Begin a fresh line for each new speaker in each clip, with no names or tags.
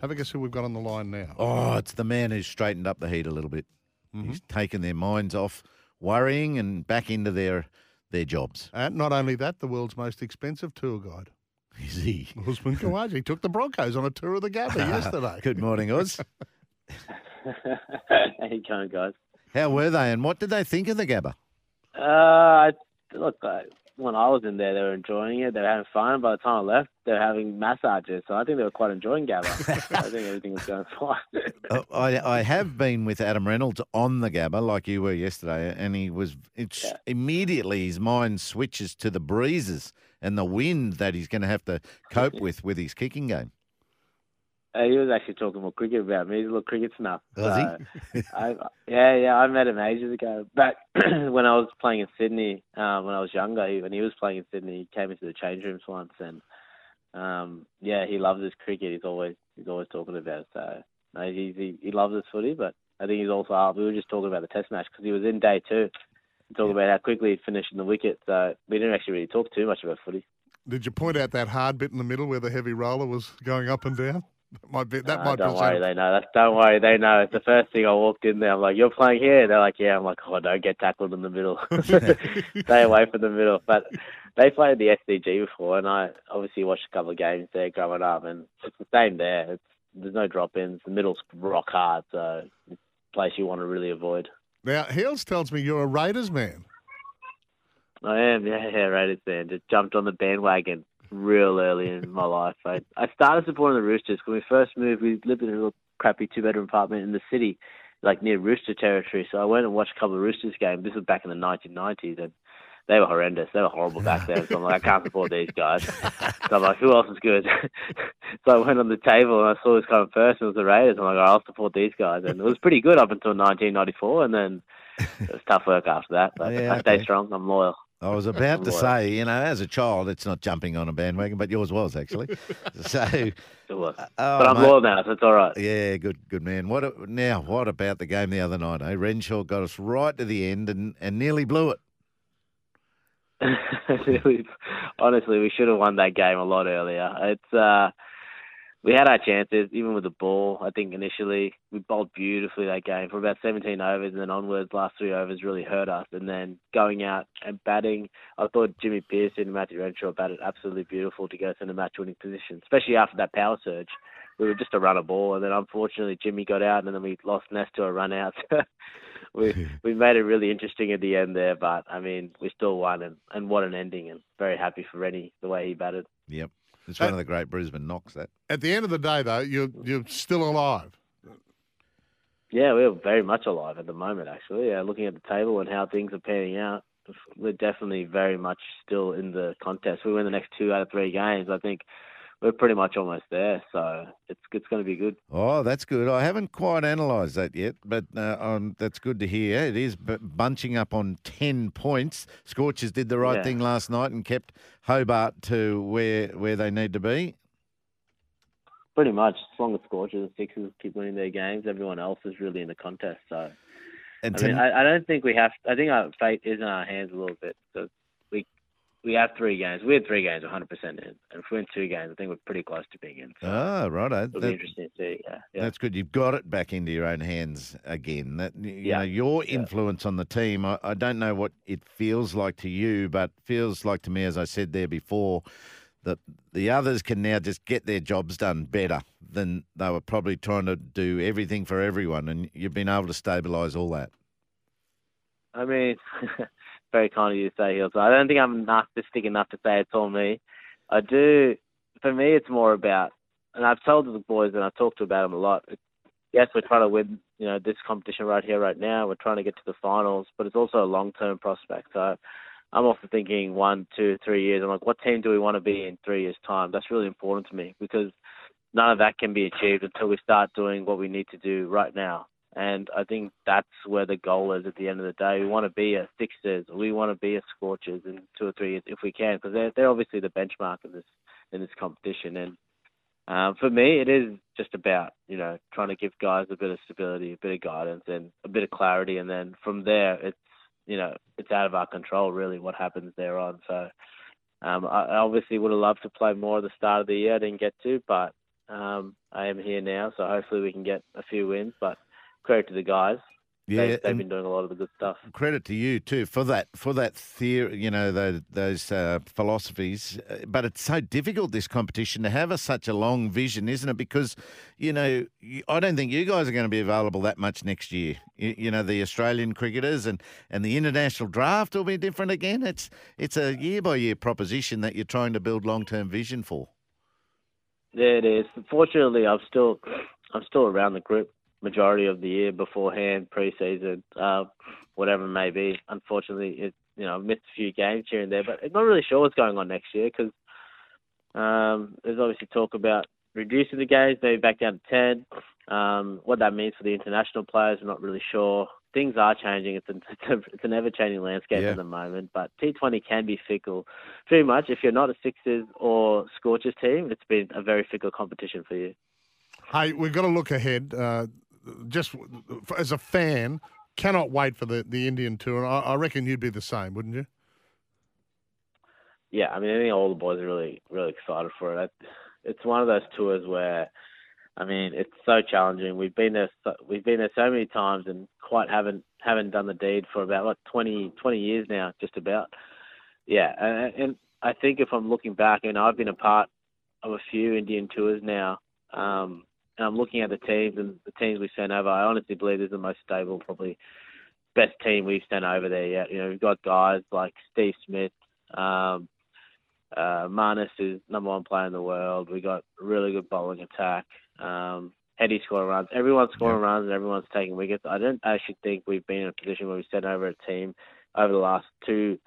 Have a guess who we've got on the line now.
Oh, it's the man who's straightened up the heat a little bit. He's taken their minds off worrying and back into their their jobs.
And not only that, the world's most expensive tour guide.
Is he?
Usman Khawaja took the Broncos on a tour of the Gabba yesterday.
Good morning, Oz.
How you going, guys?
How were they, and what did they think of the Gabba?
Uh, look, uh, when I was in there, they were enjoying it. They were having fun. By the time I left, they were having massages. So I think they were quite enjoying Gabba. I think everything was going fine.
Uh, I, I have been with Adam Reynolds on the Gabba, like you were yesterday, and he was it's
Yeah.
immediately his mind switches to the breezes and the wind that he's going to have to cope with with his kicking game.
Uh, he was actually talking more cricket about me. He's a little cricket snuff.
Was
So, I, yeah, yeah, I met him ages ago. Back when I was playing in Sydney, um, when I was younger, he, when he was playing in Sydney, he came into the change rooms once, and um, yeah, he loves his cricket. He's always he's always talking about it. So no, he, he he loves his footy, but I think he's also up. We were just talking about the Test match because he was in day two, talking about how quickly he finished in the wicket. So we didn't actually really talk too much about footy.
Did you point out that hard bit in the middle where the heavy roller was going up and down? That might be. That
Uh,
might
don't worry, they know. That's, don't worry, they know. It's the first thing I walked in there. I'm like, "You're playing here?" They're like, "Yeah." I'm like, "Oh, don't get tackled in the middle. Stay away from the middle." But they played the SCG before, and I obviously watched a couple of games there growing up, and it's the same there. It's there's no drop-ins. The middle's rock hard, so it's a place you want to really avoid.
Now, Heels tells me you're a Raiders man.
I am, yeah, yeah, Raiders fan. Just jumped on the bandwagon real early in my life. I I started supporting the Roosters when we first moved. We lived in a little crappy two bedroom apartment in the city, like near Rooster territory. So I went and watched a couple of Roosters games. This was back in the 1990s, and they were horrendous. They were horrible back then. So I'm like, I can't support these guys. So I'm like, who else is good? so I went on the table and I saw this kind of person. It was the Raiders. I'm like, I'll support these guys. And it was pretty good up until 1994, and then it was tough work after that. But
Yeah,
I stay
okay.
strong. I'm loyal.
I was about to say, you know, as a child, it's not jumping on a bandwagon, but yours was actually. so,
It was.
oh,
but I'm
mate.
loyal now, so it's all right.
Yeah, good, good man. What a- now? What about the game the other night? Eh? Renshaw got us right to the end and, and nearly blew it.
Honestly, we should have won that game a lot earlier. It's uh, we had our chances, even with the ball. I think initially we bowled beautifully that game for about 17 overs, and then onwards, last three overs really hurt us. And then going out and batting, I thought Jimmy Peirson and Matthew Renshaw batted absolutely beautiful to get us in a match-winning position, especially after that power surge. We were just a run of ball, and then unfortunately Jimmy got out, and then we lost Nest to a run out. we we made it really interesting at the end there, but I mean we still won, and, and what an ending! And very happy for Rennie the way he batted.
Yep, it's
Uh,
one of the great Brisbane knocks. That
At the end of the day, though, you're you're still alive.
Yeah, we're very much alive at the moment, actually. Yeah, looking at the table and how things are panning out, we're definitely very much still in the contest. We win the next two out of three games. I think we're pretty much almost there, so it's it's going to be good.
oh, that's good. I haven't quite analysed that yet, but uh, um, that's good to hear. It is b- bunching up on ten points. Scorchers did the right
Yeah.
thing last night and kept Hobart to where where they need to be.
Pretty much, as long as Scorchers and Sixers keep winning their games, everyone else is really in the contest. So
And
I mean,
ten-
I, I don't think we have. I think our fate is in our hands a little bit. So we have three games. We had three games, 100 percent in, and if we win two games, I think we're pretty close to being in. So
ah, right.
it'll be interesting to see. Yeah, yeah.
That's good. You've got it back into your own hands again. That you
Yeah.
know your
Yeah.
influence on the team. I, I don't know what it feels like to you, but feels like to me, as I said there before, that the others can now just get their jobs done better than they were probably trying to do everything for everyone, and you've been able to stabilise all that.
I mean, very kind of you to say, Hills. I don't think I'm narcissistic enough to say it's all me. I do. For me, it's more about, and I've told the boys and I've talked to about them a lot. Yes, we're trying to win, you know, this competition right here, right now. We're trying to get to the finals, but it's also a long-term prospect. So I'm also thinking one, two, three years. I'm like, what team do we want to be in three years' time? That's really important to me because none of that can be achieved until we start doing what we need to do right now. And I think that's where the goal is at the end of the day. We want to be a Sixers, we want to be a Scorchers in two or three years if we can, because they're they're obviously the benchmark in this in this competition. And um, for me, it is just about you know trying to give guys a bit of stability, a bit of guidance, and a bit of clarity, and then from there, it's you know it's out of our control really what happens there on. So um, I I obviously would have loved to play more at the start of the year. I didn't get to, but Um, I am here now, so hopefully we can get a few wins. But credit to the guys.
Yeah,
they've, they've been doing a lot of the good stuff.
credit to you too for that for that theory. You know those, those uh, philosophies, Uh, but it's so difficult this competition to have a, such a long vision, isn't it? Because you know you- I don't think you guys are going to be available that much next year. You, you know the Australian cricketers and, and the international draft will be different again. It's it's a year by year proposition that you're trying to build long term vision for.
There it is. Fortunately, I'm still I'm still around the group majority of the year beforehand, pre-season, uh, whatever it may be. Unfortunately, it you know I've missed a few games here and there, but I'm not really sure what's going on next year because um, there's obviously talk about reducing the games, maybe back down to ten. Um, what that means for the international players, I'm not really sure. Things are changing. It's, a, it's, a, it's an ever-changing landscape
Yeah.
at the moment, but T20 can be fickle. Pretty much, if you're not a Sixers or Scorchers team, it's been a very fickle competition for you.
Hey, we've got to look ahead. Uh, just as a fan, cannot wait for the, the Indian tour. I, I reckon you'd be the same, wouldn't you?
yeah, I mean, I think all the boys are really, really excited for it. It's one of those tours where, I mean, it's so challenging. We've been there, so, we've been there so many times, and quite haven't haven't done the deed for about like 20, 20 years now, just about. Yeah, and, and I think if I'm looking back, and I've been a part of a few Indian tours now, um, I'm looking at the teams and the teams we sent over. I honestly believe this is the most stable, probably best team we've sent over there yet. You know, we've got guys like Steve Smith. Um, uh, Marnus is number one player in the world. We got really good bowling attack. Um, Heady scoring runs. Everyone's scoring runs and everyone's taking wickets. I don't actually think we've been in a position where we've sent over a team over the last two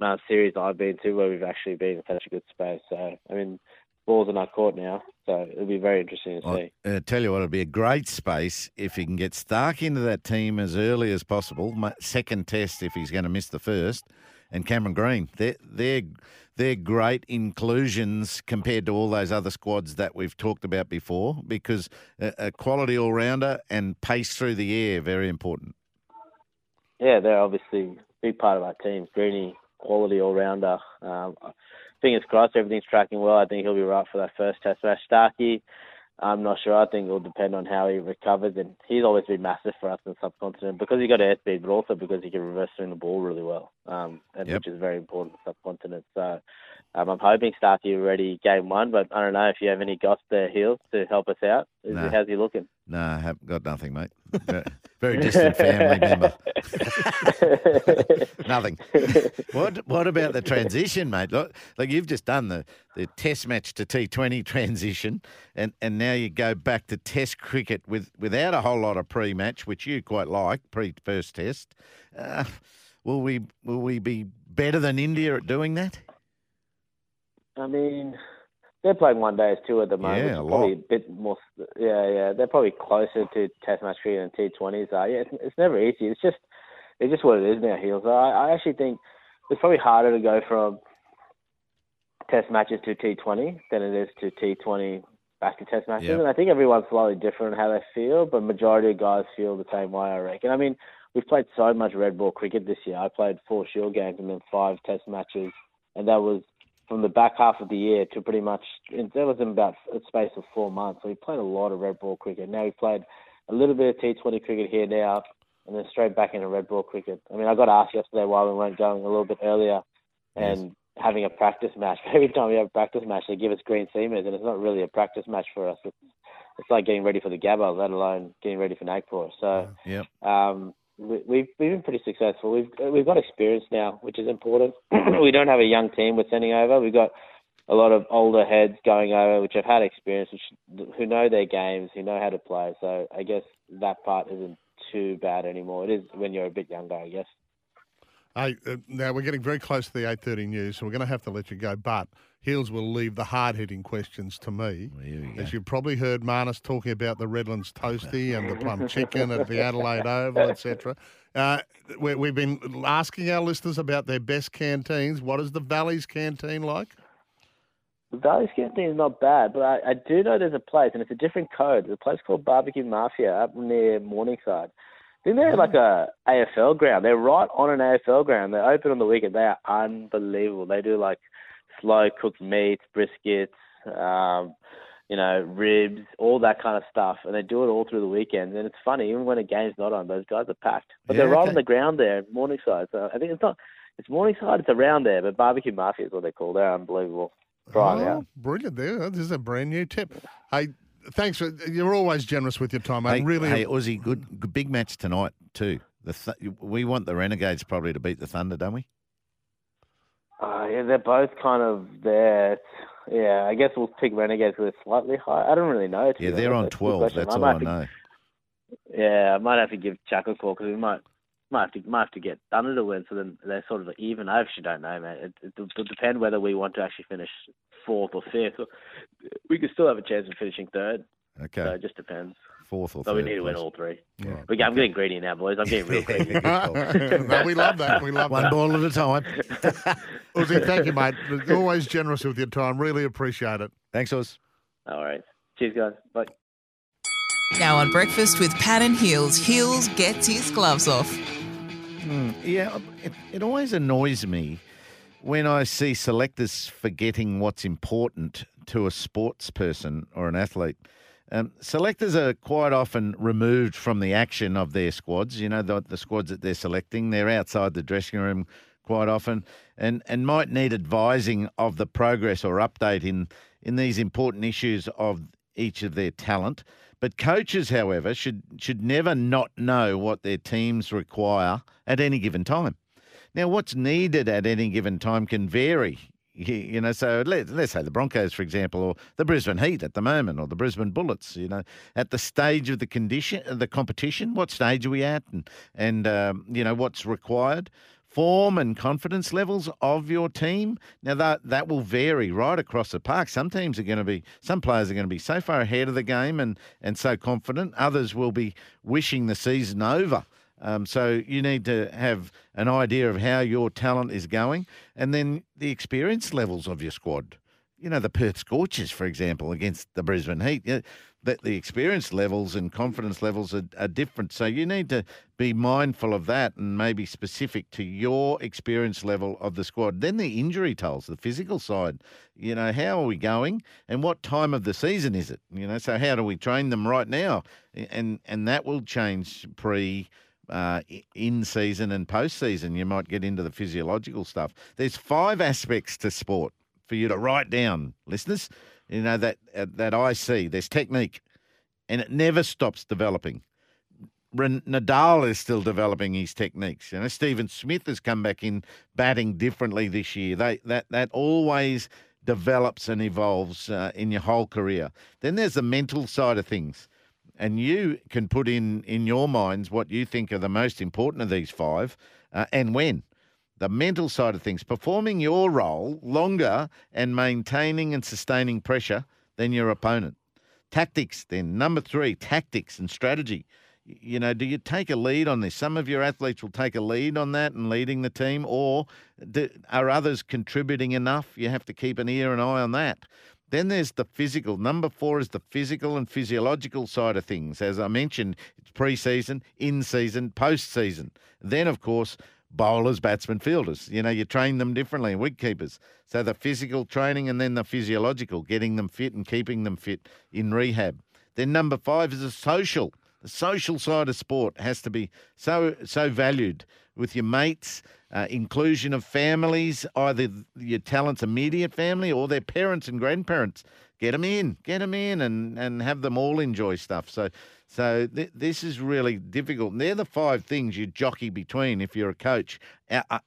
uh, series I've been to where we've actually been in such a good space. So, I mean, balls in our court now. So it'll be very interesting to see.
I uh, tell you what, it'll be a great space if he can get Stark into that team as early as possible. Second test if he's going to miss the first, and Cameron Green. They're they're they're great inclusions compared to all those other squads that we've talked about before. Because a, a quality all rounder and pace through the air very important.
Yeah, they're obviously a big part of our team. Greeny, quality all rounder. Um, fingers crossed, everything's tracking well. I think he'll be right for that first test match. Starkey, I'm not sure. I think it'll depend on how he recovers, and he's always been massive for us in the subcontinent because he got airspeed, but also because he can reverse swing the ball really well, um, and
Yep.
which is very important in the subcontinent. So. Um, I'm hoping Starkey ready game one, but I don't know if you have any goss there, Heels, to help us out.
Nah.
How's he looking?
No, I haven't got nothing, mate. Very, very distant family member. Nothing. What What about the transition, mate? Look, like you've just done the, the Test match to T Twenty transition, and, and now you go back to Test cricket with without a whole lot of pre match, which you quite like pre first Test. Uh, will we Will we be better than India at doing that?
I mean, they're playing one day too at the moment.
Yeah, a
probably a bit more. Yeah, yeah, they're probably closer to Test match cricket than T20s are. Yeah, it's, it's never easy. It's just, it's just what it is now. Heels. I, I actually think it's probably harder to go from Test matches to T20 than it is to T20 back to Test matches.
Yep.
And I think everyone's slightly different in how they feel, but majority of guys feel the same way. I reckon. I mean, we've played so much red ball cricket this year. I played four Shield games and then five Test matches, and that was from the back half of the year to pretty much that was in about a space of four months. So we played a lot of red ball cricket. Now we played a little bit of T20 cricket here now, and then straight back into red ball cricket. I mean, I got asked yesterday why we weren't going a little bit earlier and having a practice match. But Every time we have a practice match, they give us green seamers, and it's not really a practice match for us. It's, it's like getting ready for the Gabba, let alone getting ready for Nagpur. So
Yep.
um, we, we've we've been pretty successful. We've we've got experience now, which is important. we don't have a young team we're sending over. We've got a lot of older heads going over, which have had experience, which who know their games, who know how to play. So I guess that part isn't too bad anymore. It is when you're a bit younger, I guess.
Hey, uh, now we're getting very close to the eight thirty news, so we're going to have to let you go. But Heels will leave the hard hitting questions to me.
Well, here we go.
As you've probably heard Marnus talking about the Redlands toasty and the plum chicken at the Adelaide Oval, etc. Uh, we, we've been asking our listeners about their best canteens. What is the Valley's canteen like?
The Valley's Canteen is not bad, but I, I do know there's a place, and it's a different code. There's a place called Barbecue Mafia up near Morningside. I think they're like a AFL ground. They're right on an AFL ground. They're open on the weekend. They are unbelievable. They do like slow cooked meats, briskets, um, you know, ribs, all that kind of stuff, and they do it all through the weekend. And it's funny, even when a game's not on, those guys are packed. But
Yeah,
they're right
okay.
on the ground there, Morningside. So I think it's not, it's Morningside, it's around there, but Barbecue Mafia is what they call. They're unbelievable. Try it
Oh,
out.
brilliant! There, this is a brand new tip. Hey, thanks for you're always generous with your time. I
Hey,
really
hey, Aussie, good, good big match tonight too. The th- we want the Renegades probably to beat the Thunder, don't we?
Uh, yeah, they're both kind of there. Yeah, I guess we'll pick Renegades because they're slightly high. I don't really know.
Yeah, they're on
honest. That's a good
twelve. That's all
might
I
have to-
know.
Yeah, I might have to give Chuck a call because we might might have to might have to get Thunder to win, so then they're sort of even. I actually don't know, man. It, it, it'll depend whether we want to actually finish fourth or fifth. We could still have a chance of finishing third,
Okay,
so it just depends.
Fourth or
So
third.
we need to win all three.
Yeah.
We, I'm getting greedy now, boys. I'm getting real greedy.
no, we love that. We love
One
that.
ball at a time.
Uzi, thank you, mate. You're always generous with your time. Really appreciate it.
Thanks, Oz.
all right. Cheers, guys. Bye.
Now on breakfast with Pat and Heels, Heels gets his gloves off.
Hmm, yeah, it, it always annoys me when I see selectors forgetting what's important to a sports person or an athlete. Um, selectors are quite often removed from the action of their squads. You know, the, the squads that they're selecting, they're outside the dressing room quite often and, and might need advising of the progress or update in, in these important issues of each of their talent. But coaches, however, should should never not know what their teams require at any given time. Now, what's needed at any given time can vary. You know, so let, let's say the Broncos, for example, or the Brisbane Heat at the moment, or the Brisbane Bullets. You know, at the stage of the condition, the competition, what stage are we at, and and um, you know what's required form and confidence levels of your team. Now that that will vary right across the park. Some teams are going to be, some players are going to be so far ahead of the game and and so confident. Others will be wishing the season over. Um, so you need to have an idea of how your talent is going, and then the experience levels of your squad. You know, the Perth Scorchers, for example, against the Brisbane Heat. yeah, That the experience levels and confidence levels are, are different. So you need to be mindful of that and maybe specific to your experience level of the squad. Then the injury tolls, the physical side. You know, how are we going and what time of the season is it? You know, so how do we train them right now? And and that will change pre uh, in season and post season. You might get into the physiological stuff. There's five aspects to sport for you to write down, listeners. You know that uh, that I see. There's technique, and it never stops developing. Nadal is still developing his techniques. You know, Stephen Smith has come back in batting differently this year. They that that always develops and evolves uh, in your whole career. Then there's the mental side of things, and you can put in in your minds what you think are the most important of these five, uh, and when. The mental side of things, performing your role longer and maintaining and sustaining pressure than your opponent. Tactics, then. Number three, tactics and strategy. You know, do you take a lead on this? Some of your athletes will take a lead on that and leading the team, or do, are others contributing enough? You have to keep an ear and eye on that. Then there's the physical. Number four is the physical and physiological side of things. As I mentioned, it's pre season, in season, post season. Then, of course, bowlers, batsmen, fielders. You know, you train them differently, wicket keepers. So the physical training and then the physiological, getting them fit and keeping them fit in rehab. Then number five is the social. The social side of sport has to be so so valued with your mates, uh, inclusion of families, either your talent's immediate family or their parents and grandparents. Get them in, get them in, and and have them all enjoy stuff. So so th- this is really difficult. And they're the five things you jockey between if you're a coach. Are, are-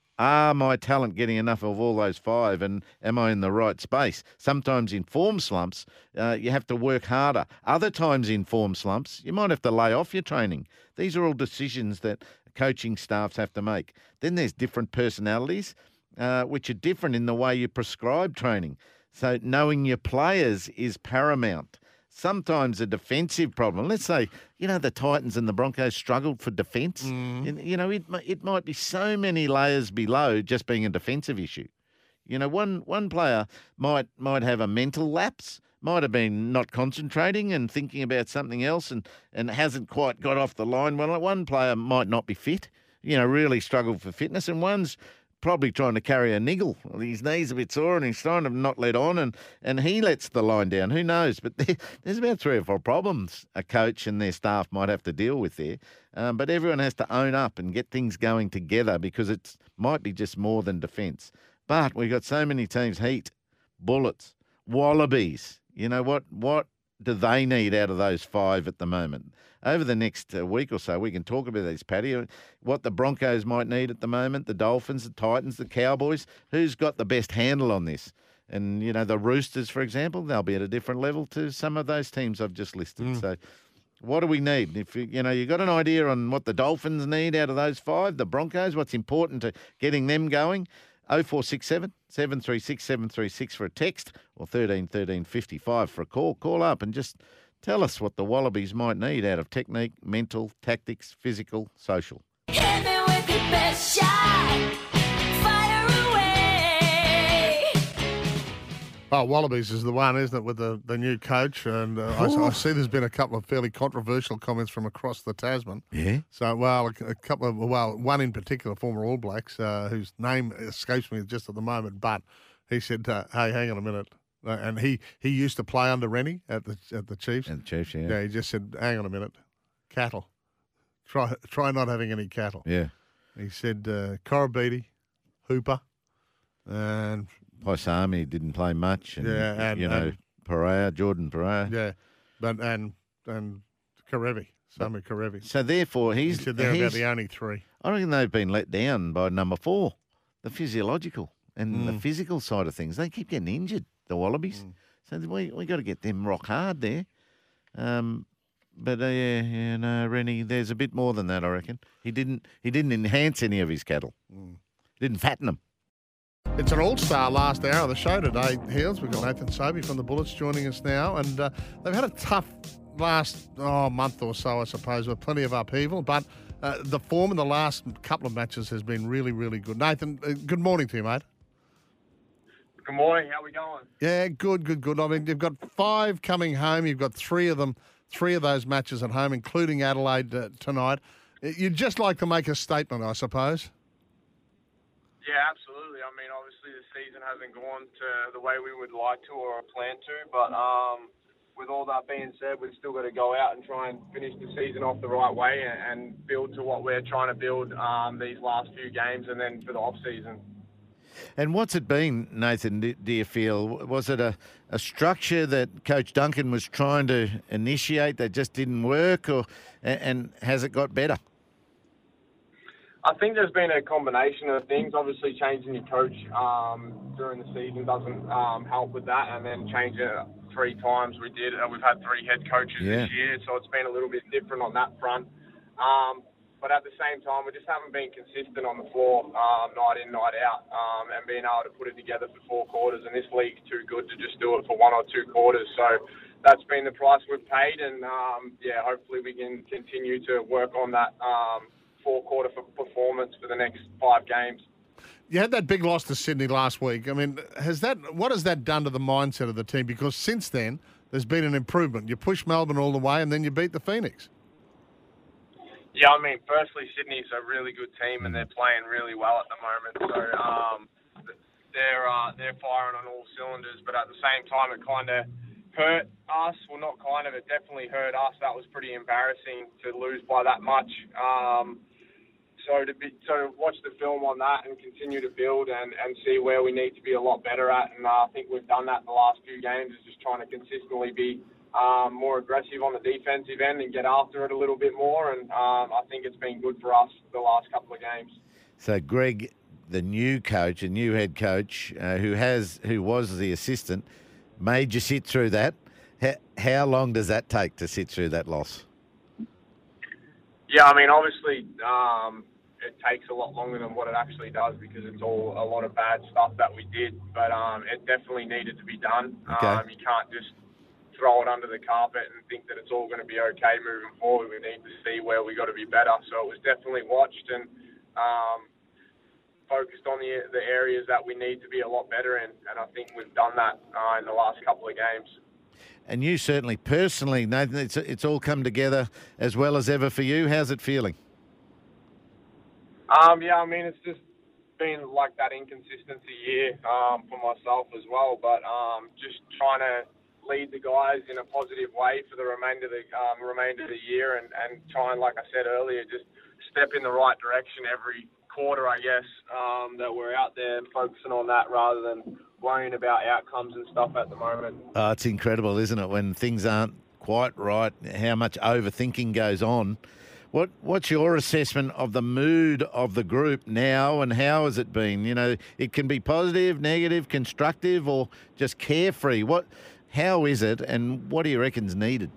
my talent getting enough of all those five, and am I in the right space? Sometimes in form slumps, uh, you have to work harder. Other times in form slumps, you might have to lay off your training. These are all decisions that coaching staffs have to make. Then there's different personalities, uh, which are different in the way you prescribe training. So knowing your players is paramount sometimes a defensive problem. Let's say, you know, the Titans and the Broncos struggled for defence. And, You know, it, it might be so many layers below just being a defensive issue. You know, one one player might might have a mental lapse, might have been not concentrating and thinking about something else, and and hasn't quite got off the line. Well, one player might not be fit. You know, really struggled for fitness, and one's probably trying to carry a niggle. His knee's a bit sore and he's trying to not let on and, and he lets the line down. Who knows? But there, there's about three or four problems a coach and their staff might have to deal with there. Um, but everyone has to own up and get things going together because it might be just more than defence. But we've got so many teams heat, bullets, wallabies. You know what? What do they need out of those five at the moment? Over the next uh, week or so, we can talk about these, Paddy. uh, What the Broncos might need at the moment, the Dolphins, the Titans, the Cowboys. Who's got the best handle on this? And, you know, the Roosters, for example, they'll be at a different level to some of those teams I've just listed. So, what do we need? If you, you know, you got an idea on what the Dolphins need out of those five, the Broncos, what's important to getting them going? 0467 736 736 for a text or 13 13 55 for a call. Call up and just tell us what the Wallabies might need out of technique, mental, tactics, physical, social.
Well, Wallabies is the one, isn't it, with the, the new coach? And uh, I, I see there's been a couple of fairly controversial comments from across the Tasman.
Yeah.
So, well, a, a couple of, well, one in particular, former All Blacks, uh, whose name escapes me just at the moment, but he said, uh, hey, hang on a minute. Uh, and he, he used to play under Rennie at the at the Chiefs.
And the Chiefs, yeah.
yeah, he just said, hang on a minute. Cattle. Try try not having any cattle.
Yeah.
He said, uh, Koroibete, Hooper, and
Paisami didn't play much. And,
Yeah, and-
you know,
and-
Petaia, Jordan Petaia.
yeah, but and and Kerevi, Samu Kerevi.
So therefore,
He
he's,
said they're about the only three.
I reckon they've been let down by number four, the physiological and
Mm.
the physical side of things. They keep getting injured, the Wallabies.
Mm.
So we we got to get them rock hard there. Um, but uh, yeah, yeah, no, Rennie, there's a bit more than that. I reckon he didn't he didn't enhance any of his cattle.
Mm.
Didn't fatten them.
It's an all-star last hour of the show today, Heels. We've got Nathan Sobey from the Bullets joining us now, and uh, they've had a tough last oh, month or so, I suppose, with plenty of upheaval. But uh, the form in the last couple of matches has been really, really good. Nathan, uh, good morning to you, mate.
Good morning. How we going?
Yeah, good, good, good. I mean, you've got five coming home. You've got three of them, three of those matches at home, including Adelaide uh, tonight. You'd just like to make a statement, I suppose.
Yeah, absolutely. Obviously the season hasn't gone to the way we would like to or plan to, but um, with all that being said, we've still got to go out and try and finish the season off the right way and, build to what we're trying to build um, these last few games and then for the off season.
And what's it been, Nathan? Do, you feel was it a, a structure that Coach Duncan was trying to initiate that just didn't work, or and has it got better?
I think there's been a combination of things. Obviously, changing your coach um, during the season doesn't um, help with that, and then change it three times we did. Uh, we've had three head coaches
Yeah.
this year, so it's been a little bit different on that front. Um, but at the same time, we just haven't been consistent on the floor um, night in, night out, um, and being able to put it together for four quarters. And this league's too good to just do it for one or two quarters. So that's been the price we've paid, and um, yeah, hopefully we can continue to work on that um, four quarter for performance for the next five games.
You had that big loss to Sydney last week. I mean, has that what has that done to the mindset of the team? Because since then, there's been an improvement. You push Melbourne all the way, and then you beat the Phoenix.
Yeah, I mean, firstly, Sydney's a really good team and they're playing really well at the moment. So um, they're uh, they're firing on all cylinders. But at the same time, it kind of hurt us. Well, not kind of. It definitely hurt us. That was pretty embarrassing to lose by that much. Um, so to be so to watch the film on that and continue to build and, and see where we need to be a lot better at. And uh, I think we've done that in the last few games. Is just trying to consistently be um, more aggressive on the defensive end and get after it a little bit more. And um, I think it's been good for us the last couple of games.
So Greg, the new coach, a new head coach, uh, who has who was the assistant, made you sit through that. How, how long does that take to sit through that loss?
Yeah, I mean, obviously, um, it takes a lot longer than what it actually does because it's all a lot of bad stuff that we did. But um, it definitely needed to be done.
Okay.
Um, you can't just throw it under the carpet and think that it's all going to be okay moving forward. We need to see where we got to be better. So it was definitely watched and um, focused on the the areas that we need to be a lot better in. And I think we've done that uh, in the last couple of games.
And you certainly, personally, Nathan, it's it's all come together as well as ever for you. How's it feeling?
Um, yeah, I mean, it's just been like that inconsistency year um, for myself as well. But um, just trying to lead the guys in a positive way for the remainder of the um, remainder of the year, and, and try and, like I said earlier, just step in the right direction every quarter, I guess, um, that we're out there focusing on that rather than worrying about outcomes and stuff at the moment.
Oh, it's incredible, isn't it, when things aren't quite right, how much overthinking goes on. What What's your assessment of the mood of the group now, and how has it been? You know, it can be positive, negative, constructive, or just carefree. What, how is it, and what do you reckon's needed?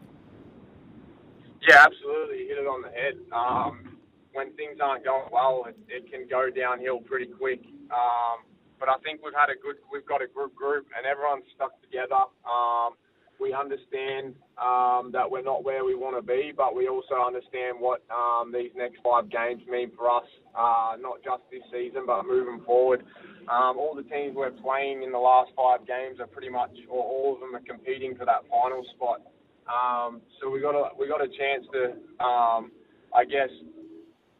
Yeah, absolutely. You hit it on the head. Um, when things aren't going well, it, it can go downhill pretty quick. Um, but I think we've had a good, we've got a good group, and everyone's stuck together. Um, we understand um, that we're not where we want to be, but we also understand what um, these next five games mean for us, uh, not just this season, but moving forward. Um, all the teams we're playing in the last five games are pretty much, or all of them are competing for that final spot. Um, so we got a we got a chance to, um, I guess,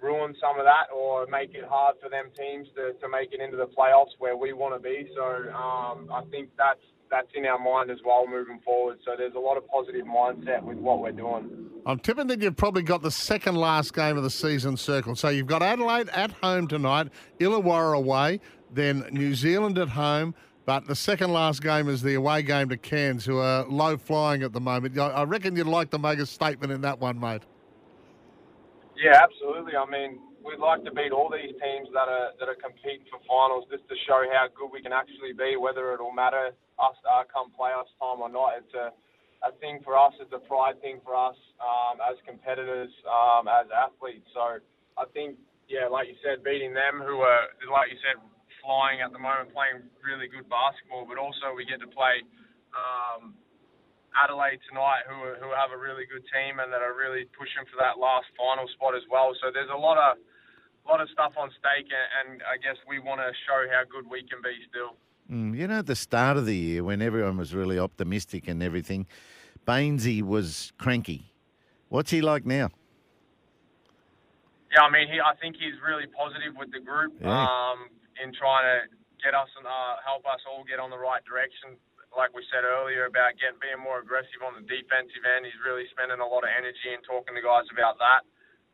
ruin some of that or make it hard for them teams to, to make it into the playoffs where we want to be. So um, I think that's that's in our mind as well moving forward. So there's a lot of positive mindset with what we're doing.
I'm tipping that you've probably got the second last game of the season circled. So you've got Adelaide at home tonight, Illawarra away, then New Zealand at home. But the second last game is the away game to Cairns, who are low flying at the moment. I I reckon you'd like to make a statement in that one, mate.
Yeah, absolutely. I mean, we'd like to beat all these teams that are that are competing for finals, just to show how good we can actually be. Whether it'll matter us uh, come playoffs time or not, it's a a thing for us. It's a pride thing for us um, as competitors, um, as athletes. So I think, yeah, like you said, beating them who are, like you said, flying at the moment, playing really good basketball, but also we get to play. Um, Adelaide tonight, who who have a really good team and that are really pushing for that last final spot as well. So there's a lot of lot of stuff on stake, and, and I guess we want to show how good we can be still.
Mm, you know, at the start of the year, when everyone was really optimistic and everything, Baynesy was cranky. What's he like now?
Yeah, I mean, he, I think he's really positive with the group
Yeah.
um, in trying to get us and uh, help us all get on the right direction. Like we said earlier about getting being more aggressive on the defensive end, he's really spending a lot of energy and talking to guys about that.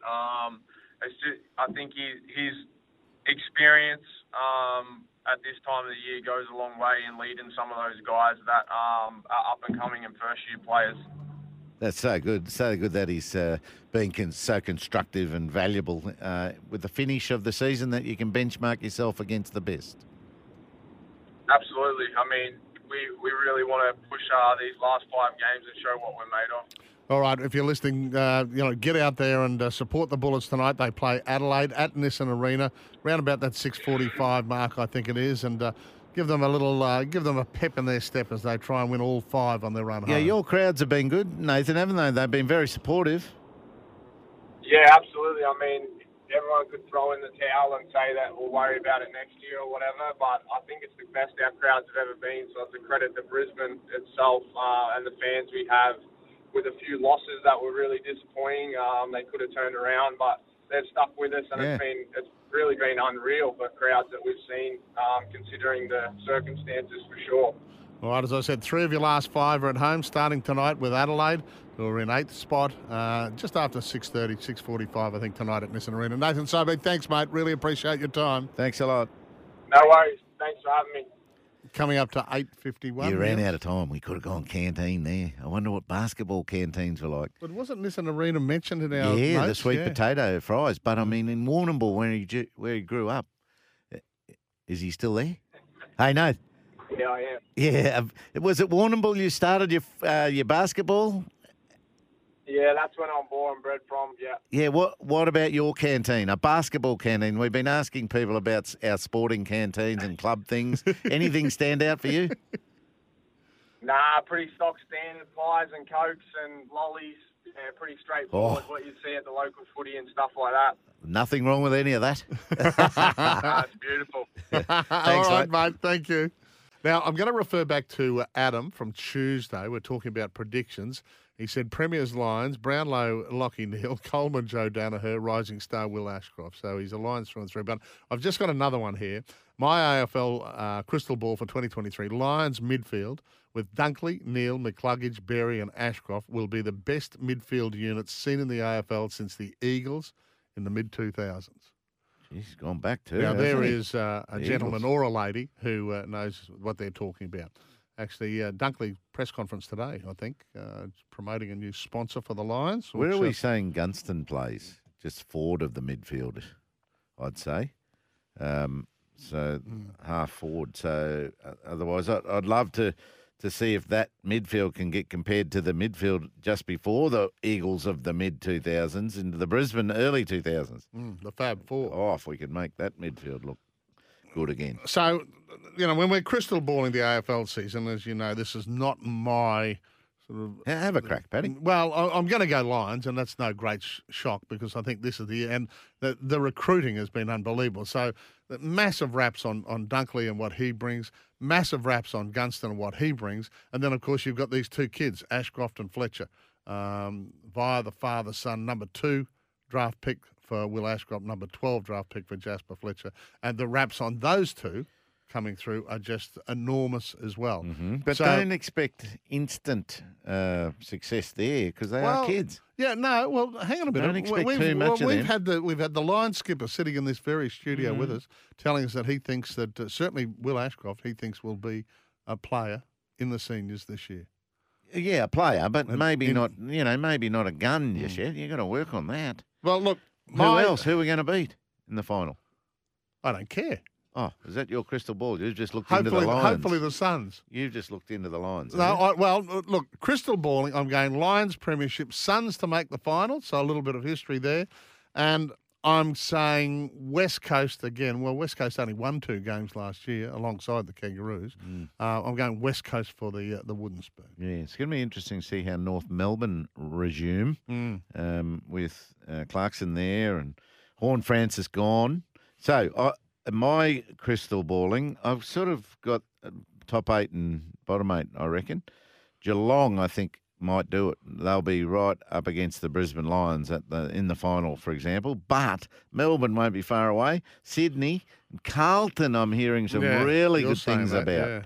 Um, it's just, I think he, his experience um, at this time of the year goes a long way in leading some of those guys that um, are up and coming and first year players.
That's so good. So good that he's uh, being con- so constructive and valuable uh, with the finish of the season that you can benchmark yourself against the best.
Absolutely. I mean, we, we really want to push uh, these last five games and show what we're made of.
All right, if you're listening, uh, you know, get out there and uh, support the Bullets tonight. They play Adelaide at Nissan Arena, round about that 6:45 mark, I think it is, and uh, give them a little, uh, give them a pep in their step as they try and win all five on their run
Yeah,
home.
your crowds have been good, Nathan, haven't they? They've been very supportive.
Yeah, absolutely. I mean, everyone could throw in the towel and say that we'll worry about it next year or whatever, but I think it's the best our crowds have ever been. So it's a credit to Brisbane itself uh, and the fans we have. With a few losses that were really disappointing, um, they could have turned around, but they've stuck with us, and
Yeah.
it's been it's really been unreal for crowds that we've seen, um, considering the circumstances for sure.
All right, as I said, three of your last five are at home, starting tonight with Adelaide, who are in eighth spot, uh, just after 6.30, 6.45, I think, tonight at Nissan Arena. Nathan Sobey, thanks, mate. Really appreciate your time.
Thanks a lot.
No worries. Thanks for having me.
Coming up to 8.51.
you ran
now.
out of time. We could have gone canteen there. I wonder what basketball canteens were like.
But wasn't this Nissan Arena mentioned in our
yeah, the sweet
Yeah.
potato fries. But I mean, in Warrnambool, where he where he grew up, is he still there? Hey, no.
Yeah, I am.
Yeah, uh, was it Warrnambool you started your uh, your basketball?
Yeah, that's when I'm born and bred from. Yeah.
Yeah. What What about your canteen? A basketball canteen? We've been asking people about our sporting canteens and club things. Anything stand out for you?
Nah, pretty stock standard pies and cokes and lollies. Yeah, pretty straightforward.
Oh.
What you see at the local footy and stuff like that.
Nothing wrong with any of that.
Nah, it's beautiful.
All right,
mate.
mate. Thank you. Now, I'm going to refer back to uh, Adam from Tuesday. We're talking about predictions. He said Premier's Lions, Brownlow, Lachie Neale, Coleman, Joe Daniher, Rising Star, Will Ashcroft. So he's a Lions through and through. But I've just got another one here. My AFL uh, crystal ball for 2023 Lions midfield with Dunkley, Neale, McCluggage, Berry, and Ashcroft will be the best midfield units seen in the AFL since the Eagles in the mid 2000s.
He's gone back too.
Now, there
he?
is uh, a
The
gentleman
Eagles.
or a lady who uh, knows what they're talking about. Actually, uh, Dunkley press conference today, I think, uh, promoting a new sponsor for the Lions.
Where are we
uh,
saying Gunston plays? Just forward of the midfield, I'd say. Um, so
Hmm.
half forward. So uh, otherwise, I'd, I'd love to to see if that midfield can get compared to the midfield just before the Eagles of the mid two thousands into the Brisbane early two thousands.
mm, the Fab Four.
Oh, if we could make that midfield look good again.
So, you know, when we're crystal balling the AFL season, as you know, this is not my sort of
Have a crack, Paddy.
Well, I- I'm going to go Lions, and that's no great sh- shock because I think this is the and the, the recruiting has been unbelievable. So, the massive raps on on Dunkley and what he brings, massive raps on Gunston and what he brings, and then of course you've got these two kids, Ashcroft and Fletcher, um, via the father son number two draft pick for Will Ashcroft, number twelve draft pick for Jasper Fletcher, and the raps on those two coming through are just enormous as well.
But
So-
don't expect instant uh, success there because they
Well,
are kids.
Yeah, no. Well, hang on a minute.
Don't expect
we've,
too much
well, we've had the we've had the line skipper sitting in this very studio with us, telling us that he thinks that uh, certainly Will Ashcroft he thinks will be a player in the seniors this year.
Yeah, a player, but
And
maybe
in-
not. You know, maybe not a gun just yet. You've got to work on that.
Well, look,
Who
my-
else? Who are we going to beat in the final?
I don't care.
Oh, is that your crystal ball? You've just looked into
Hopefully,
the lines.
hopefully the Suns.
You've just looked into the lines.
No,
haven't you?
I, well, look, crystal balling. I'm going Lions Premiership, Suns to make the final. So a little bit of history there, and I'm saying West Coast again. Well, West Coast only won two games last year alongside the Kangaroos. Uh, I'm going West Coast for the uh, the wooden spoon.
yeah, it's going to be interesting to see how North Melbourne resume
Mm.
um, with uh, Clarkson there and Horne-Francis gone. So I, my crystal balling, I've sort of got uh, top eight and bottom eight. I reckon Geelong, I think, might do it. They'll be right up against the Brisbane Lions at the in the final, for example. But Melbourne won't be far away. Sydney, Carlton, I'm hearing some
Yeah,
really good things
that,
about.
yeah.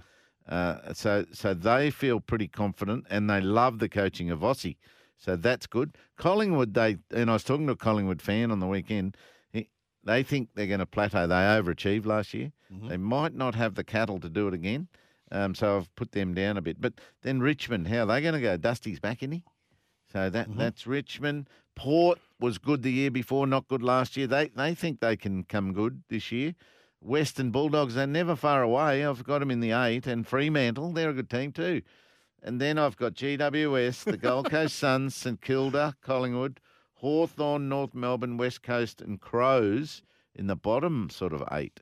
Uh, so so they feel pretty confident and they love the coaching of Vossi. So that's good. Collingwood, they and I was talking to a Collingwood fan on the weekend. He, they think they're going to plateau. They overachieved last year.
Mm-hmm.
They might not have the cattle to do it again. Um, so I've put them down a bit. But then Richmond, how are they going to go? Dusty's back, isn't he? So that
Mm-hmm.
that's Richmond. Port was good the year before, not good last year. They they think they can come good this year. Western Bulldogs, they're never far away. I've got them in the eight. And Fremantle, they're a good team too. And then I've got GWS, the Gold Coast Suns, St Kilda, Collingwood, Hawthorn, North Melbourne, West Coast, and Crows in the bottom sort of eight.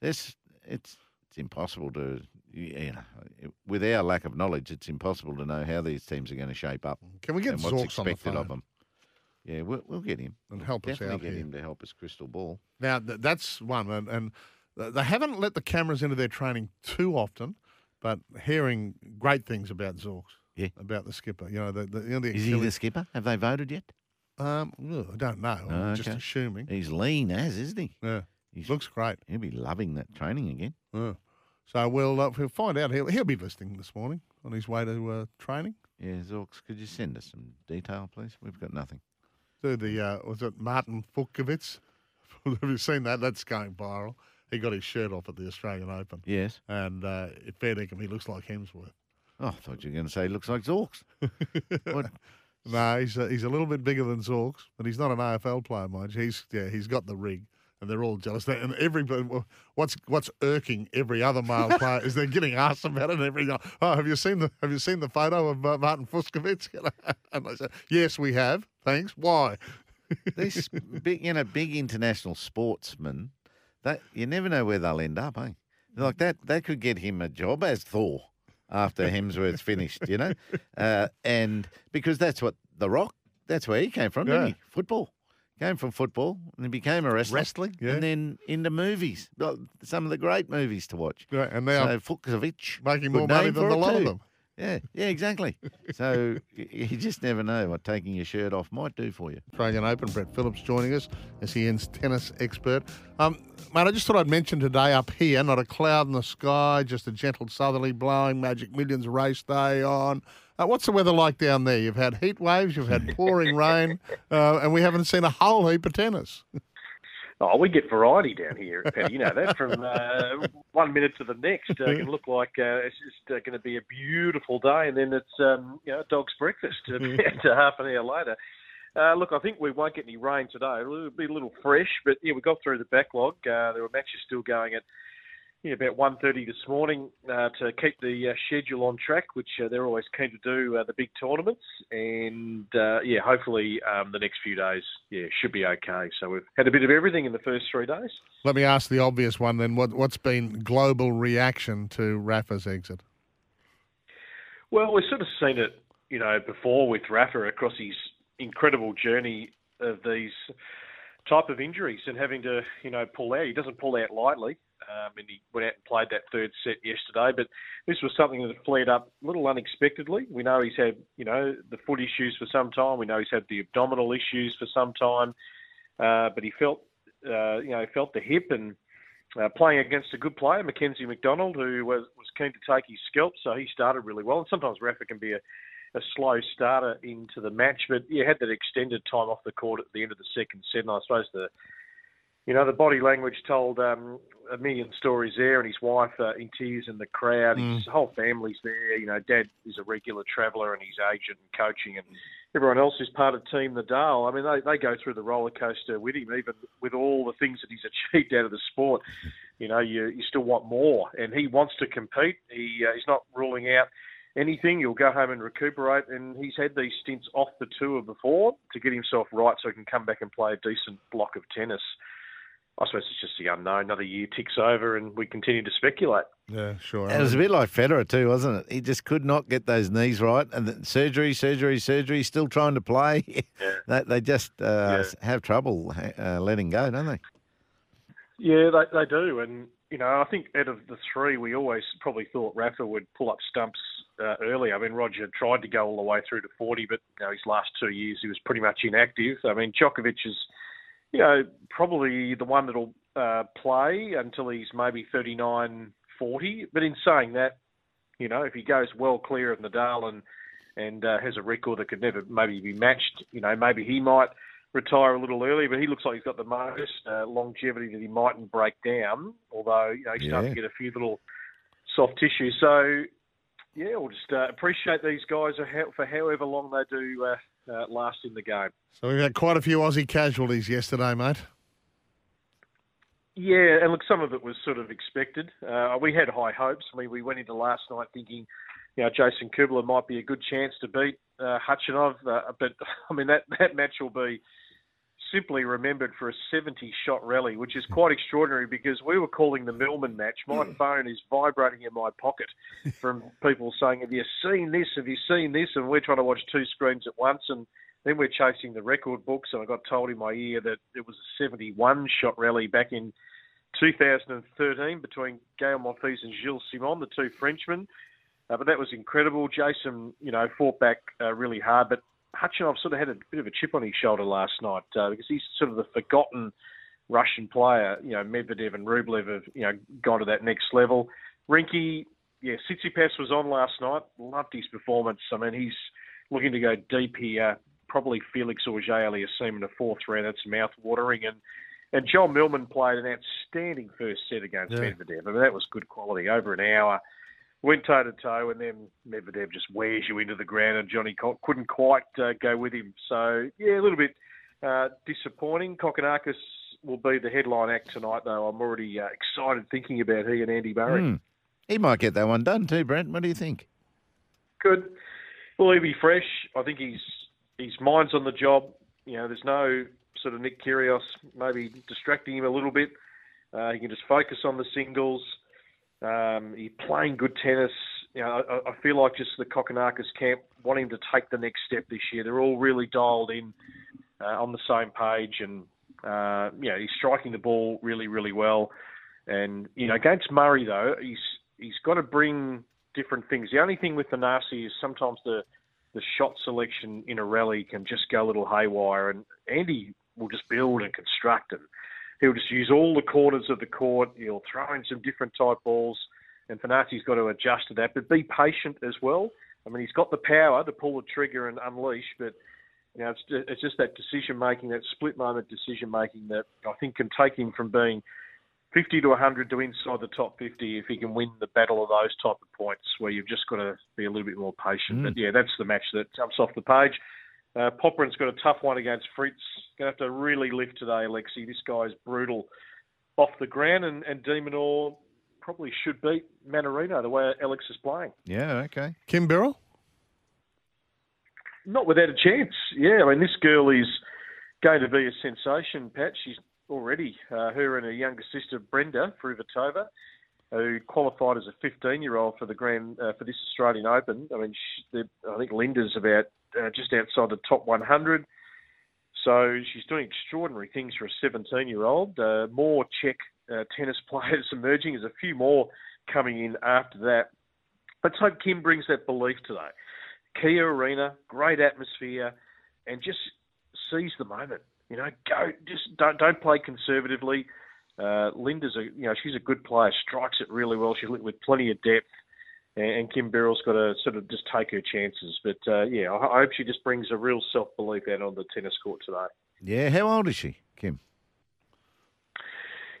This it's it's impossible to you know with our lack of knowledge, it's impossible to know how these teams are going to shape up
Can we get
and what's
Zorks the
expected
phone
of them. Yeah, we'll, we'll get him.
and help us
Definitely
out
get
here?
him to help us crystal ball.
Now th- that's one, and, and they haven't let the cameras into their training too often, but hearing great things about Zorks.
Yeah.
about the skipper. You know, the, the, you know, the
Is he the skipper? Have they voted yet?
Um, well, I don't know. I'm
Oh,
just assuming.
He's lean as, isn't he?
Yeah,
He's,
looks great.
he'll be loving that training again.
Yeah. So we'll uh, we'll find out. He'll he'll be listening this morning on his way to uh, training.
Yeah, Zorks, could you send us some detail, please? We've got nothing.
Do the uh, was it Martin Fucsovics? Have you seen that? That's going viral. He got his shirt off at the Australian Open,
Yes.
and uh, fair dinkum, he looks like Hemsworth.
Oh, I thought you were going to say he looks like Zorks.
No, he's a, he's a little bit bigger than Zorks, but he's not an AFL player, mind you. He's yeah, he's got the rig, and they're all jealous. And everybody, what's what's irking every other male player is they're getting asked about it And every. Oh, have you seen the have you seen the photo of uh, Martin Fucsovics? and I say, yes, we have. Thanks. Why?
These big, you know, big international sportsmen, that you never know where they'll end up, eh? Like that, that could get him a job as Thor after Hemsworth's finished, you know, uh, and because that's what The Rock, that's where he came from, didn't
Yeah.
he? Football. Came from football and he became a wrestler.
Wrestling, yeah.
And then into movies. Some of the great movies to watch.
Right, and now
so Fukovic.
making more money than the lot of them.
Yeah, yeah, exactly. So you just never know what taking your shirt off might do for you.
Australian Open. Brett Phillips joining us, SEN's tennis expert. Um, mate, I just thought I'd mention today up here, not a cloud in the sky, just a gentle southerly blowing, Magic Millions race day on. Uh, what's the weather like down there? You've had heat waves, you've had pouring rain, uh, and we haven't seen a whole heap of tennis.
Oh, we get variety down here, Paddy. You know that from uh, one minute to the next. Uh, it can look like uh, it's just uh, going to be a beautiful day, and then it's um, you know dog's breakfast about uh, half an hour later. Uh, look, I think we won't get any rain today. It'll be a little fresh, but yeah, we got through the backlog. Uh, there were matches still going at yeah, about 1.30 this morning uh, to keep the uh, schedule on track, which uh, they're always keen to do, uh, the big tournaments. And, uh, yeah, hopefully um, the next few days, yeah, should be okay. So we've had a bit of everything in the first three days.
Let me ask the obvious one then. What, what's been global reaction to Rafa's exit?
Well, we've sort of seen it, you know, before with Rafa across his incredible journey of these type of injuries and having to, you know, pull out. He doesn't pull out lightly. Um, and he went out and played that third set yesterday. But this was something that flared up a little unexpectedly. We know he's had, you know, the foot issues for some time. We know he's had the abdominal issues for some time. Uh, but he felt, uh, you know, felt the hip and uh, playing against a good player, Mackenzie McDonald, who was, was keen to take his scalp. So he started really well. And sometimes Rafa can be a, a slow starter into the match, but yeah, had that extended time off the court at the end of the second set. And I suppose the you know, the body language told um, a million stories there, and his wife uh, in tears in the crowd. His whole family's there. You know, Dad is a regular traveller, and his agent and coaching, and everyone else is part of Team Nadal. I mean, they, they go through the roller coaster with him, even with all the things that he's achieved out of the sport. You know, you you still want more, and he wants to compete. He uh, he's not ruling out anything. He'll go home and recuperate, and he's had these stints off the tour before to get himself right, so he can come back and play a decent block of tennis. I suppose it's just the unknown. Another year ticks over, and we continue to speculate.
Yeah, sure.
And it was a bit like Federer too, wasn't it? He just could not get those knees right, and then surgery, surgery, surgery. Still trying to play. they, they just uh, have trouble uh, letting go, don't they?
Yeah, they, they do. And, you know, I think out of the three, we always probably thought Rafa would pull up stumps uh, early. I mean, Roger tried to go all the way through to 40, but, you know, his last two years he was pretty much inactive. I mean, Djokovic is, you know, probably the one that'll uh, play until he's maybe 39, 40. But in saying that, you know, if he goes well clear of Nadal and and uh, has a record that could never maybe be matched, you know, maybe he might retire a little early. But he looks like he's got the most uh, longevity that he mightn't break down. Although you know he's starting to get a few little soft tissues. So yeah, we'll just uh, appreciate these guys for for however long they do uh, uh, last in the game.
So we've had quite a few Aussie casualties yesterday, mate.
Yeah, and look, some of it was sort of expected. Uh, we had high hopes. I mean, we went into last night thinking, you know, Jason Kubler might be a good chance to beat uh, Khachanov, uh, but I mean that that match will be simply remembered for a 70-shot rally, which is quite extraordinary because we were calling the Millman match. My phone is vibrating in my pocket from people saying, "Have you seen this? Have you seen this?" And we're trying to watch two screens at once, and then we're chasing the record books. And I got told in my ear that it was a 71-shot rally back in 2013 between Gael Monfils and Gilles Simon, the two Frenchmen. Uh, but that was incredible. Jason, you know, fought back uh, really hard, but Khachanov sort of had a bit of a chip on his shoulder last night uh, because he's sort of the forgotten Russian player. You know, Medvedev and Rublev have you know gone to that next level. Rinky, yeah, Tsitsipas was on last night. Loved his performance. I mean, he's looking to go deep here. Probably Felix Auger Aliassime in the fourth round. That's mouth watering. And and John Millman played an outstanding first set against
Yeah.
Medvedev. I mean, that was good quality. Over an hour, went toe to toe, and then Medvedev just wears you into the ground, and Johnny Co- couldn't quite uh, go with him. So yeah, a little bit uh, disappointing. Kokkinakis will be the headline act tonight, though. I'm already uh, excited thinking about he and Andy Murray.
Hmm. He might get that one done too, Brent. What do you think?
Good. Will he be fresh? I think he's his mind's on the job. You know, there's no sort of Nick Kyrgios maybe distracting him a little bit. Uh, he can just focus on the singles. Um, he's playing good tennis. You know, I, I feel like just the Kokkinakis camp want him to take the next step this year. They're all really dialed in uh, on the same page, and uh, you know he's striking the ball really, really well. And you know, against Murray though, he's he's got to bring different things. The only thing with Thanasi is sometimes the the shot selection in a rally can just go a little haywire, and Andy will just build and construct, and he'll just use all the corners of the court. He'll throw in some different type balls, and Thanasi's got to adjust to that, but be patient as well. I mean, he's got the power to pull the trigger and unleash, but you know, it's it's just that decision making, that split moment decision making that I think can take him from being 50 to 100 to inside the top 50 if he can win the battle of those type of points where you've just got to be a little bit more patient. Mm. But yeah, that's the match that jumps off the page. Uh, Popyrin's got a tough one against Fritz. Going to have to really lift today, Alexi. This guy's brutal off the ground, and, and de Minaur probably should beat Mannarino the way Alex is playing.
Yeah, okay.
Kim Birrell?
Not without a chance. Yeah, I mean, this girl is going to be a sensation, Pat. She's already, uh, her and her younger sister, Brenda Fruhvirtova, who qualified as a 15-year-old for the Grand uh, for this Australian Open. I mean, she, I think Linda's about uh, just outside the top 100. So she's doing extraordinary things for a 17-year-old. Uh, more Czech uh, tennis players emerging. There's a few more coming in after that. Let's hope Kim brings that belief today. Kia Arena, great atmosphere, and just seize the moment. You know, go just don't don't play conservatively. Uh, Linda's a you know she's a good player, strikes it really well. She's with plenty of depth, and, Kim Birrell's got to sort of just take her chances. But uh, yeah, I, hope she just brings a real self belief out on the tennis court today.
Yeah, how old is she, Kim?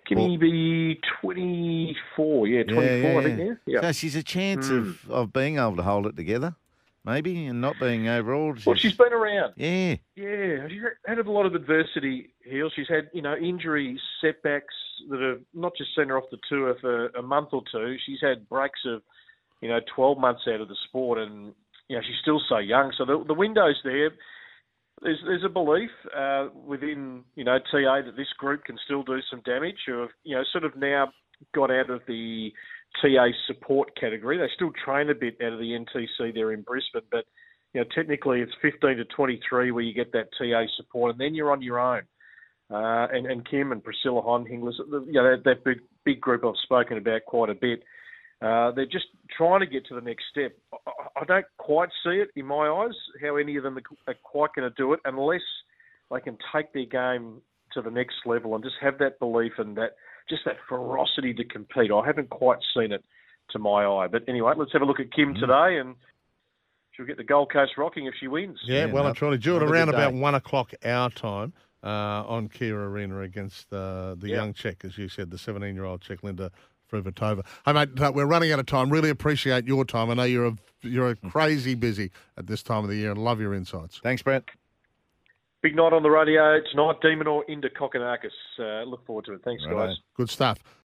Can he be twenty four? Yeah, twenty four. I think. Yeah, yeah.
So she's a chance of, of being able to hold it together, maybe, and not being overawed.
Well, she's been around.
Yeah.
Yeah, she's had a lot of adversity here. She's had, you know, injury setbacks that have not just sent her off the tour for a month or two. She's had breaks of, you know, 12 months out of the sport, and you know she's still so young. So the the window's there. There's there's a belief uh, within you know TA that this group can still do some damage. Who have you know sort of now got out of the TA support category. They still train a bit out of the NTC there in Brisbane, but you know, technically it's 15 to 23 where you get that TA support, and then you're on your own. Uh, and, and Kim and Priscilla Honhinglers, you know, that, that big, big group I've spoken about quite a bit. Uh, they're just trying to get to the next step. I, I don't quite see it in my eyes how any of them are, are quite going to do it unless they can take their game to the next level and just have that belief and that just that ferocity to compete. I haven't quite seen it to my eye. But anyway, let's have a look at Kim today and she'll get the Gold Coast rocking if she wins.
Yeah, well
no,
and truly. Do it around about one o'clock our time uh, on Kia Arena against uh, the
Yeah.
young Czech, as you said, the 17 year old Czech, Linda Fruhvirtova. Hey, mate, we're running out of time. Really appreciate your time. I know you're a, you're a crazy busy at this time of the year and love your insights.
Thanks, Brett.
Big night on the radio tonight. de Minaur into Kokkinakis. Uh, look forward to it. Thanks,
Righto.
guys.
Good stuff.